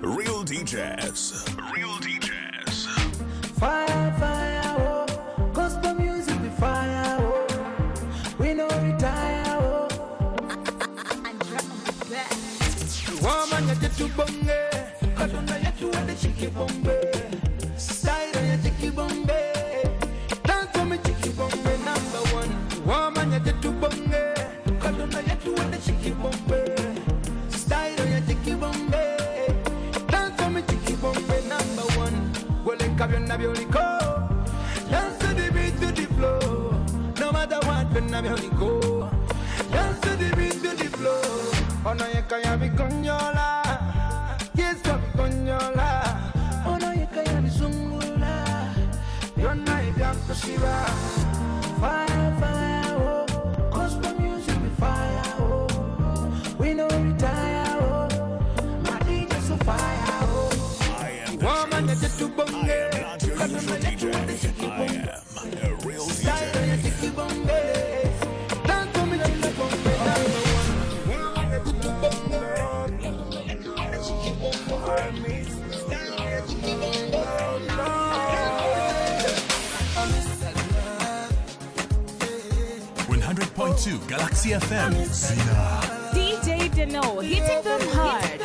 Real DJs. Real DJs. Fire, fire, oh. Gospel music be fire, oh. We no retire, oh. Woman, you get to bonge. Kaduna, you to the chicky bombe. Style, you chicky bombe. Dance for me, chicky bombe, number one. Woman, you get to bonge. Kaduna, you to the chicky bombe. When Nabiolico. Dance to the beat, to the flow. No, you can't be conyola. Yes, come conyola. Oh, no, you can't be zungula. You're Galaxy FM. Zina. DJ Deno, hitting them hard. You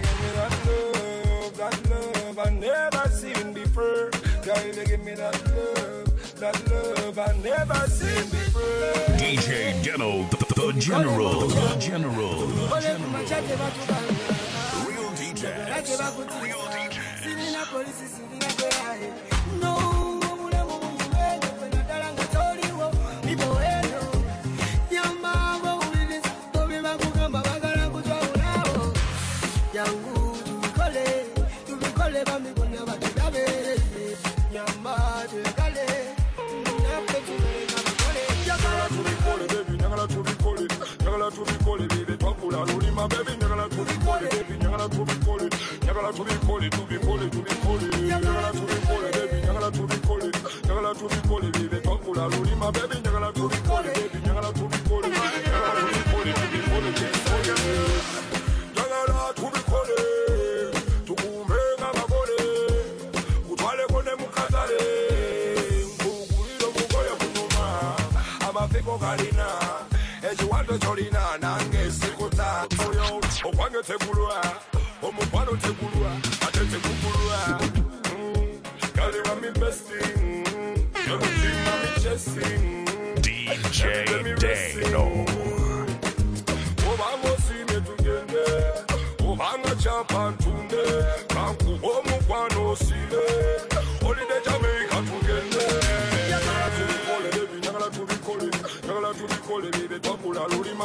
give me that love, that love I never seen before. Girl, you give me that love, that love I never seen before. DJ Deno, the, the General. The General. Real DJs. Real DJs. Nyagala tubikole, tubikole, tubikole,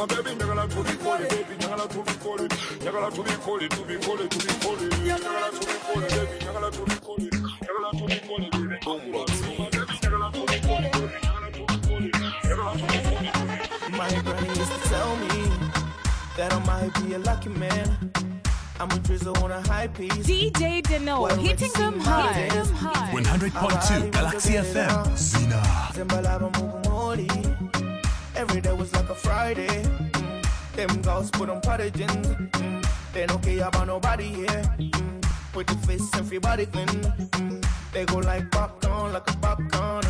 twakula lulima baby, njagala tubikole, baby, njagala tubikole, njagala tubikole, tubikole, tubikole, njagala tubikole, baby, njagala tubikole, njagala tubikole, baby, twakula lulima baby, njagala tubikole, baby, njagala tubikole, njagala tubikole, tubikole. My granny used to tell me that I might be a lucky man. I'm a drizzle on a high piece. DJ Deno, hitting them hard. One hundred point two Galaxy FM. Zina. Every day was like a Friday. Mm. Them girls put on paragins. Mm. They don't care about nobody here. Mm. With the face, everybody clean. Mm. They go like popcorn, like a popcorn.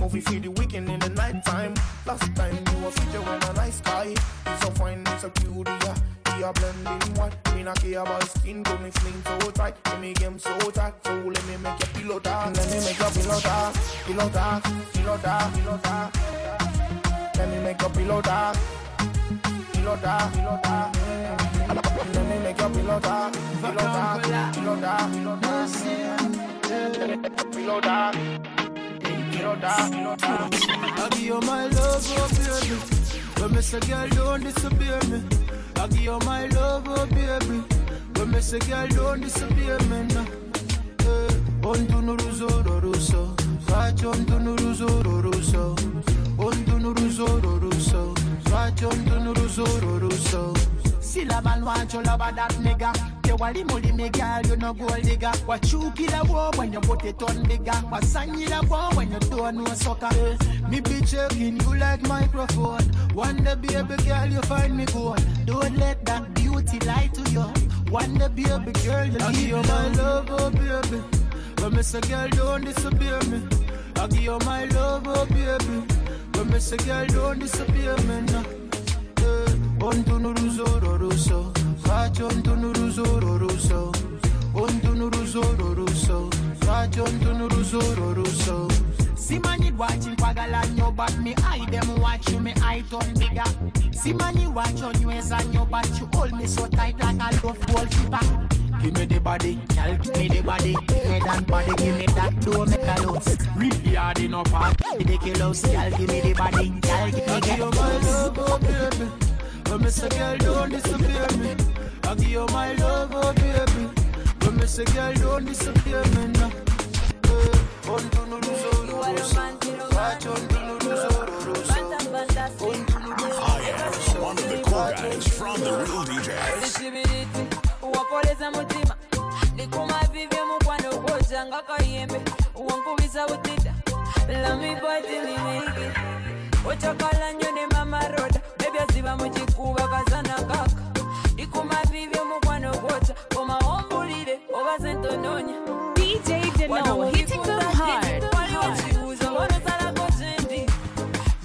Movie for the weekend in the night nighttime. Last time you were feature on a nice guy. So fine, so cute, yeah. A blending what? Me not care about skin, go me fling so tight. Let me him so tight, so let me make your pillow talk. Let me make your pillow talk, pillow talk, pillow talk, pillow talk. Let me make your pillow talk, pillow talk, pillow. Let me make your pillow talk, pillow talk, pillow pillow. Pillow pillow pillow. I give you my love, oh baby. When me say girl, don't disappear me. I give you my love, oh baby. When me say girl, don't disappear me now. Eh, On tu nuruzoro ruso, swatch on tu nuruzoro ruso. On ruso, swatch on tu nuruzoro ruso. Still a man want you love that nigga. You want the money, me girl, you no gold digger. What you kill a war when you put it on bigger. What sign you a war when you don't know sucker. Me be checking you like microphone. One day, baby girl, you find me gold. Don't let that beauty lie to you. One day, baby girl, you I give leave you my love, oh baby. When me say girl, don't disappear me. I give you my love, oh baby. Me say girl, don't disappear now. Eh, On to nuruzo roruso, catch on to nuruzo roruso. On to nuruzo roruso, catch on to nuruzo roruso. See man you watching kwagala nyo but me eye them watch you me eye turn bigger. See man you watch on you as on your but you hold me so tight like a love goalkeeper. Give me the body, girl, give me the body. Head and body, give me that door, make a loss. Really hard enough, part ridiculous. Girl, give me the body, girl, give I me give you that my love, oh baby. When me say girl, don't disappear me. I give you my love, oh baby. When me say girl, don't disappear me now. Lami boitilimiki ochakala nnyo ne mama roda ebyaziba mu kikuba kazana kaka ndikuma vivye mukwano gwoja omawombulire oba DJ Deno, hitting them hard. waliwo kibuuzo bonosalako kyendi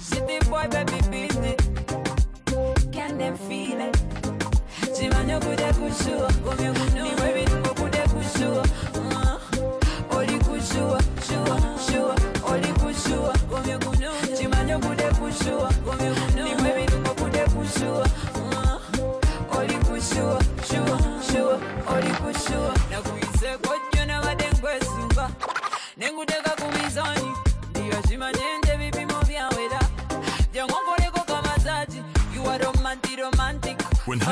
Shitty boy baby busy Can them feel it Chimanyo kude kushua kuno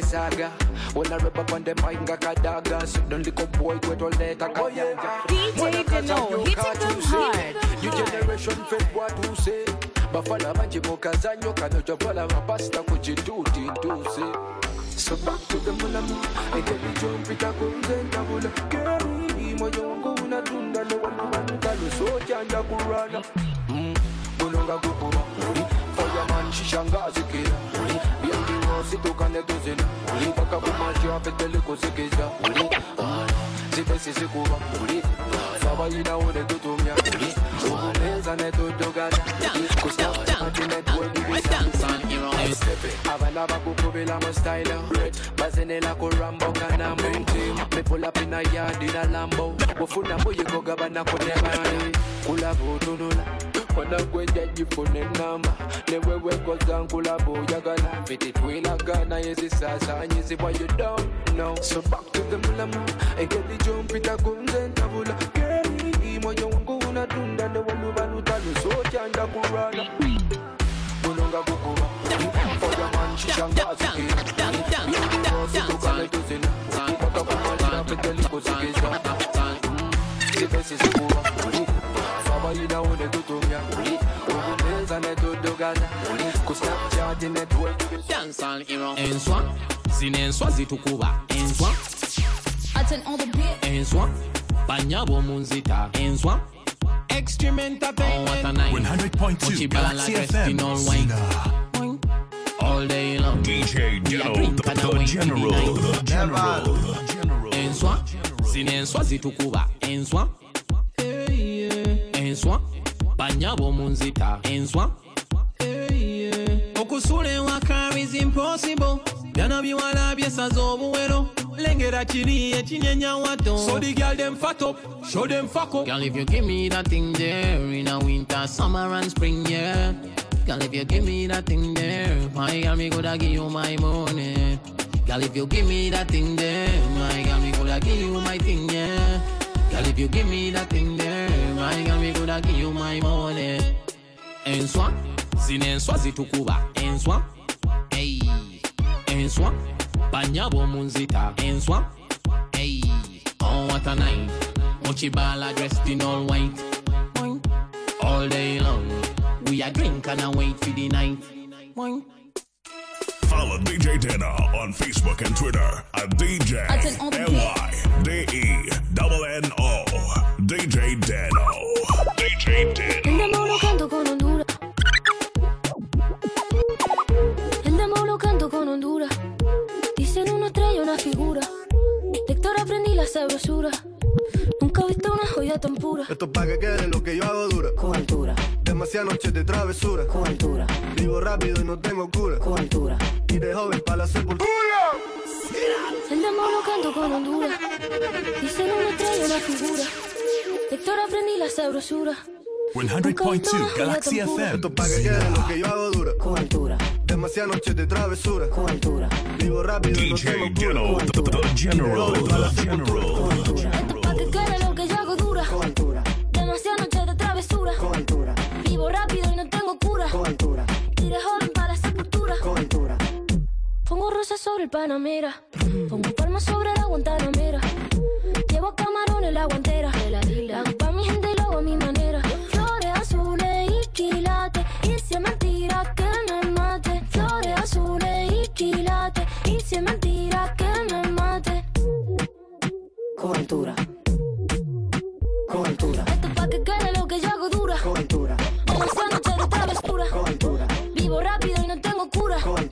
cockpit nze sisaga. When I rub up on them, I ain't got kadaga. So don't lick up boy, quit all that. DJ Deno, hitting them hard. New generation fed what who say. Bafala banji mukazanyo kano chovala mapasta kuchituti tuse. So back to the mulamu Egeli jump itakunze ntabula Geri moyo wangu unadunda No wanu wanu kalu so chanja kurana Mm, Bunonga kukuba Fireman shishangazi kila Biyandi wasi tukane tuzina Paka kumashi afetele kusikiza Zipesi zikuba Saba ina une tutumya Ukuneza netutugana Kusnapchat netwedibisa abana bakukubila mu style bazenela ku rambo kana munti me pull up in a yard in a lambo bufuna mbuyikoga banakunebani kulaba otunula onagwenja gifuna enamba newewekoza nkulaba oyagala fiti twilagana yezisasanyizibwa you don't know. So back to the mulamu engeri jompita kunze ntabula geri moyo wangu unatunda newalubalutalu sotyanja kurana bunonga kukuba Fireman network enswa zino enswa zitukuba. Enswa. Enswa banyabo munzita. Enswa. Extreme entertainment 100.2 Galaxy FM. Zina. all day long. DJ We are Dano, drink the, and the wine general, every the night. general, the general. enswa zino enswa zitukuba. Enswa. Yeah. enswa banyabo munzita. Enswa. yeah. Okusula ewaka is impossible. Byana biwala byesaza obuwero. Lengera kiri ekinyenya wato. So the girl them fat up show them fuck up. Girl if you give me that thing there in a winter summer and spring yeah. Girl if you give me that thing there my girl me coulda give you my money. Girl if you give me that thing there my girl me coulda give you my thing yeah. Girl if you give me that thing there my girl me coulda give you my money. Enswa, zinenswa zitukuba. Enswa, hey. Enswa, banyabo munzita. Enswa, hey. Oh, what a night. Mochibala dressed in all white. All day long. We a drink and a wait for the night. Follow DJ Deno on Facebook and Twitter at DJ Attends, on the DJ Deno. DJ Deno. Sabrosura. Nunca he visto una joya tan pura. Esto es pa' que quede lo que yo hago dura. Con altura, Demasiadas noches de travesura. con altura, Vivo rápido y no tengo cura. con altura. Y de joven para la sepultura. El demo lo canto con Honduras. Dicen una estrella, una figura. Lector aprendí la sabrosura. 100.2 Galaxy FM. Esto es pa' que quede lo que yo hago dura. Con altura, Demasiadas noches de travesura. con altura, Vivo rápido y no DJ tengo cura. the, General. The General. Pa' que quede lo que yo hago dura. Con altura, Demasiadas noches de travesura. con altura, Vivo rápido y no tengo cura. con altura, de joven para la sepultura. con altura. Pongo rosas sobre el Panamera. Pongo palmas sobre la Guantanamera. Llevo camarón en la guantera. La hago pa' mi gente y lo hago a mi manera. Flores azules y quilates. Y si es mentira que me si es mentira que me mate. Con altura, con altura, Esto es pa' que quede lo que yo hago dura. con altura, Demasiadas noches de travesura. con altura, Vivo rápido y no tengo cura. de joven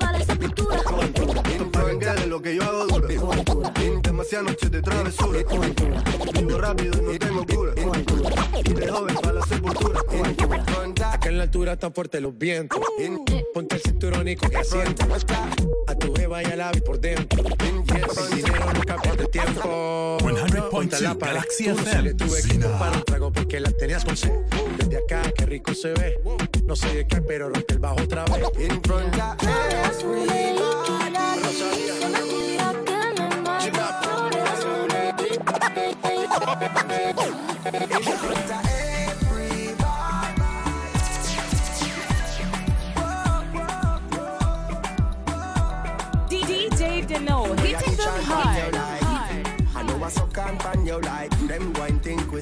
para la sepultura. Esto es pa' que quede lo que yo hago dura. con altura, Demasiadas noches de travesura. Vivo rápido y no tengo cura. para la sepultura. Acá en la altura están fuertes los vientos. Ponte el cinturón y coge asiento. Tu jeva y al ave por dentro. Sin dinero nunca pierde tiempo. 100.2 Ponte la pared. Galaxy FM. le tuve que comprar un trago porque la tenías con sed. Desde acá, qué rico se ve. No sé de qué, pero rompe el bajo otra vez. Flores azules y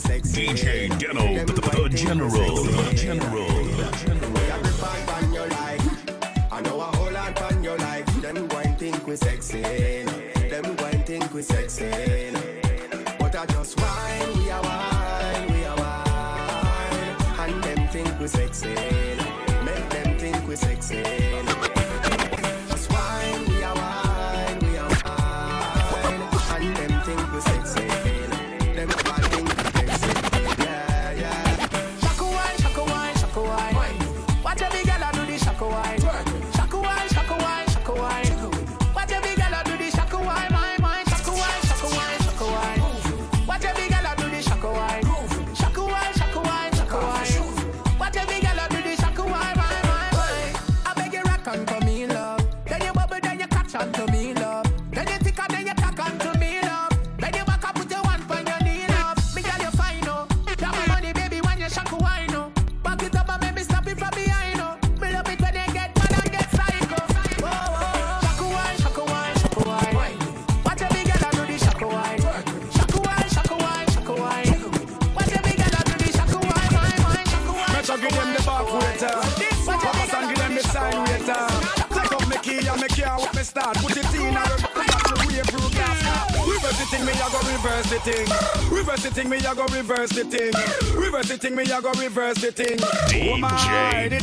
sexy. DJ Deno, the, the General. The General. Every pan pan you. I know I hold on them think we sexy. Them one think we sexy. But I just wine, we are wine, we are wine, and them think we sexy. Thing. Reverse the thing, me I go reverse the thing. Reverse the thing, me I go reverse the thing. Oh my, the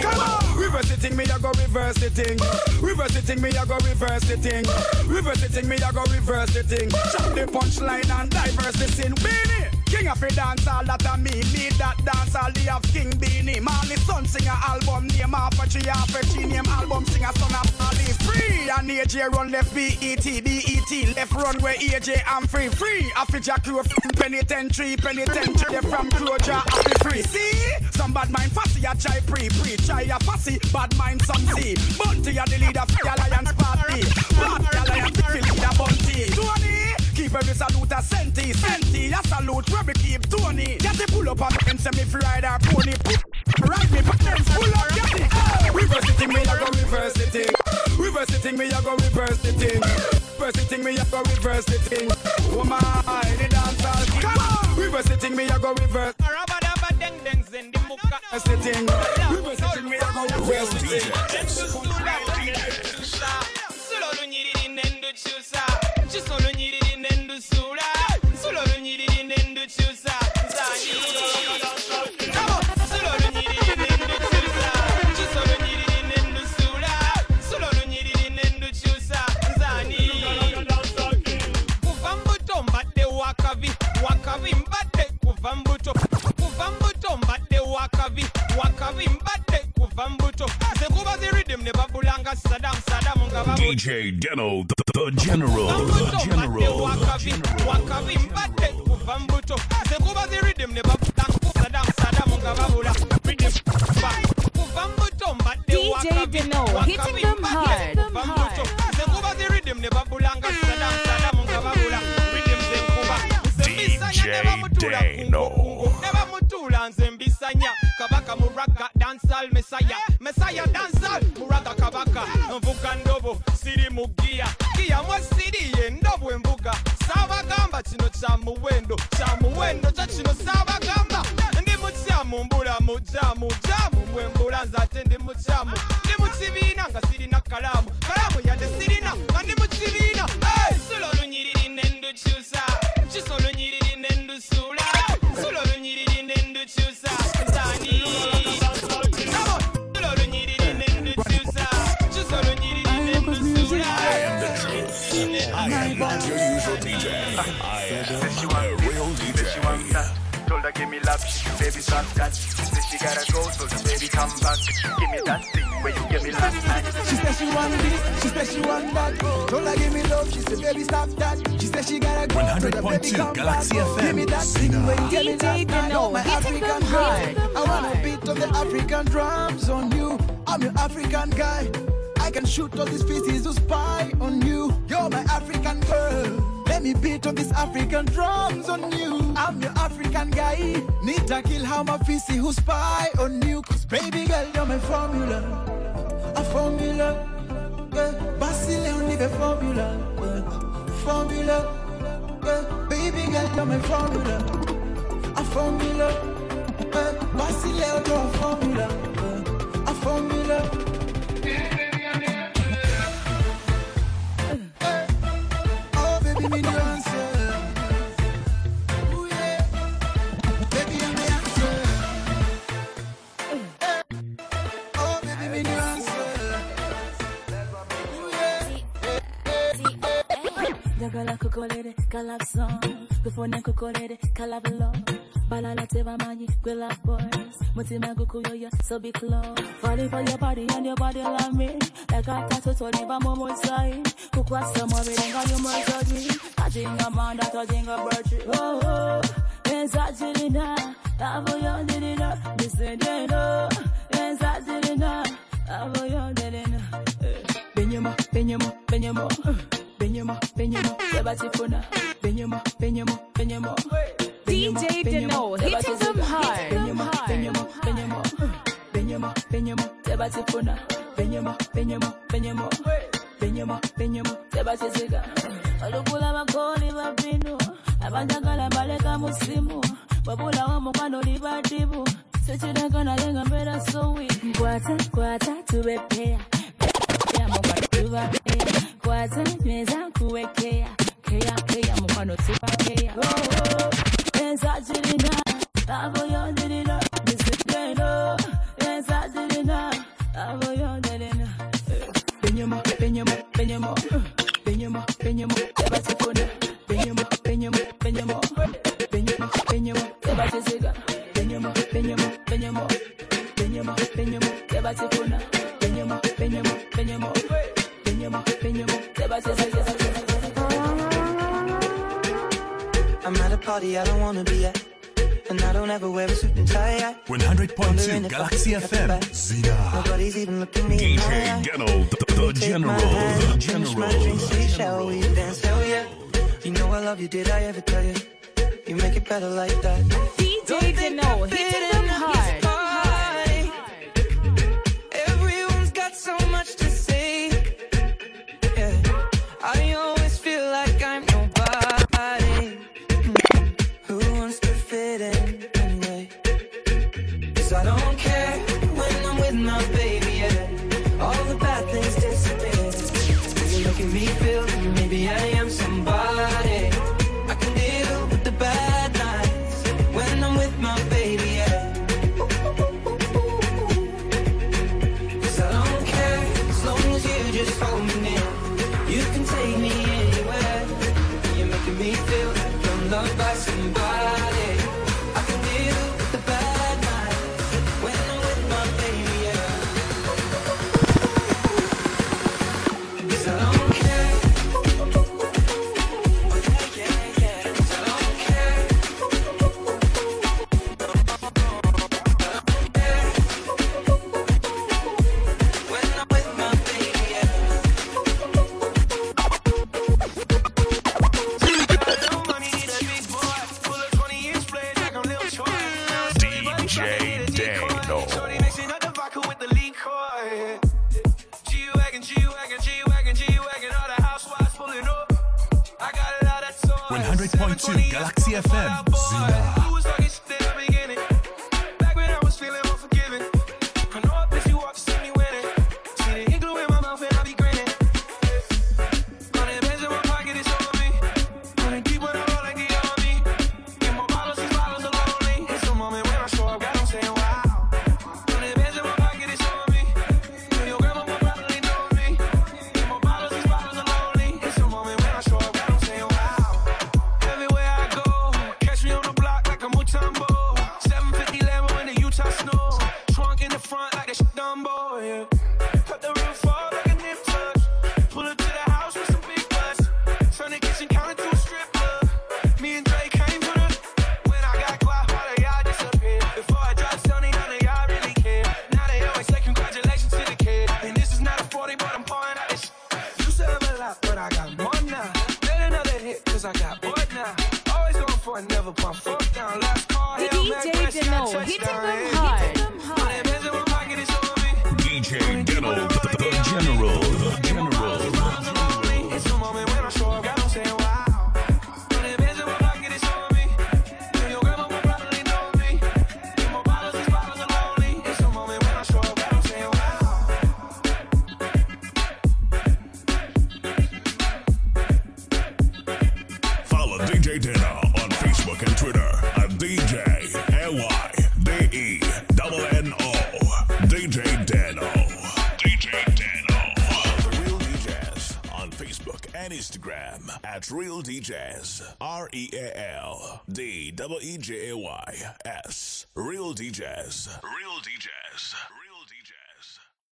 Come on. Reverse the thing, me I go reverse the thing. Reverse the thing, me I go reverse the thing. Reverse the thing, me I go reverse the thing. Chop the punchline and diverse the sin. Beenie. King of a dance all that a me Lead that dance. All the of King Beenie Marley son sing a album name half a tree half a tree name album sing a son of Marley. Free and AJ run left BET BET left run where AJ I'm free. Free a fit your crew penitentiary Penitentiary from closure be free. See some bad mind fussy a try pre pre Try a fussy bad mind some see. Bounty a the leader for the Alliance Party. Party Alliance the leader Bounty keep every salute a senti, senti. A salute where we keep Tony. Get the pull up on the fence and me ride our pony. Ride me pants, pull up, get it. Ah! Reverse the thing, me I go reverse the thing. Reverse the thing, me I go reverse the thing. Reverse the thing, me I go reverse the thing. Oh my, the dance all king. Come on. Reverse the thing, me I go reverse. Reverse the thing. Reverse the thing, me I go reverse the thing. Muwendo kya muwendo kyo kino saabagamba ndi mukyamu mbula mu jamu jamu mwembula nze ate baby stop that. Said she gotta go, so the baby come back. Give me that thing where you give me last night. She said she want this, she said she want that. Told her give me love, she said baby stop that. She said she gotta go, so the baby 100.2 come Galaxy back. FM. Give me that thing when you give me DJ last night. Deno, Oh, my African them girl. I wanna beat on the African drums on you. I'm your African guy. I can shoot all these pieces to spy on you. You're my African girl. Let me beat on these African drums on you. I'm your African guy. Need to kill how my fisi who spy on you. Cause baby girl, you're my formula. A formula. Yeah. Basile on the formula. Yeah. Formula. Yeah. Baby girl, you're my formula. A formula. Yeah. Basile only a formula. Yeah. A formula. Oh, kukolere kalapso kufuna kukolere kalablo balala tebamanyi gwe love boys. Mutima gukuyoya so be close. Falling for your body and your body love me. Like a tattoo to live on my side kukwasa mobile nga you murdered me ajinga manda tajinga bird oh oh. Enzajilina lavo yondelina disedeno enzajilina lavo yondelina benyuma benyuma benyuma benyuma benyuma tebatifuna benyuma benyuma benyuma DJ Deno, hitting them hard. benyuma benyuma benyuma benyuma benyuma tebatifuna benyuma benyuma benyuma benyuma benyuma tebatisiga olukula bakoli babinu abanjagala baleka musimu. Babulawo mukwano libadibu sekireka naye nga mbeera sowi. Nkwata kwata tubepea Kea mukwano tubapea kwata nyweza kuwekea kea kea mukwano tubapea enzajirina abo yondirina disideno I'm at a party I don't wanna be at. And I don't ever wear a suit and tie. 100.2 Galaxy FM. Zina. Nobody's even looking me DJ in Ghetto, the, the general. Hand, the general. Drink, sweet, shall we dance? Hell yeah. You know I love you, did I ever tell you? You make it better like that. DJ Ghetto, he did them hard. DJs. Real DJs. Real DJs.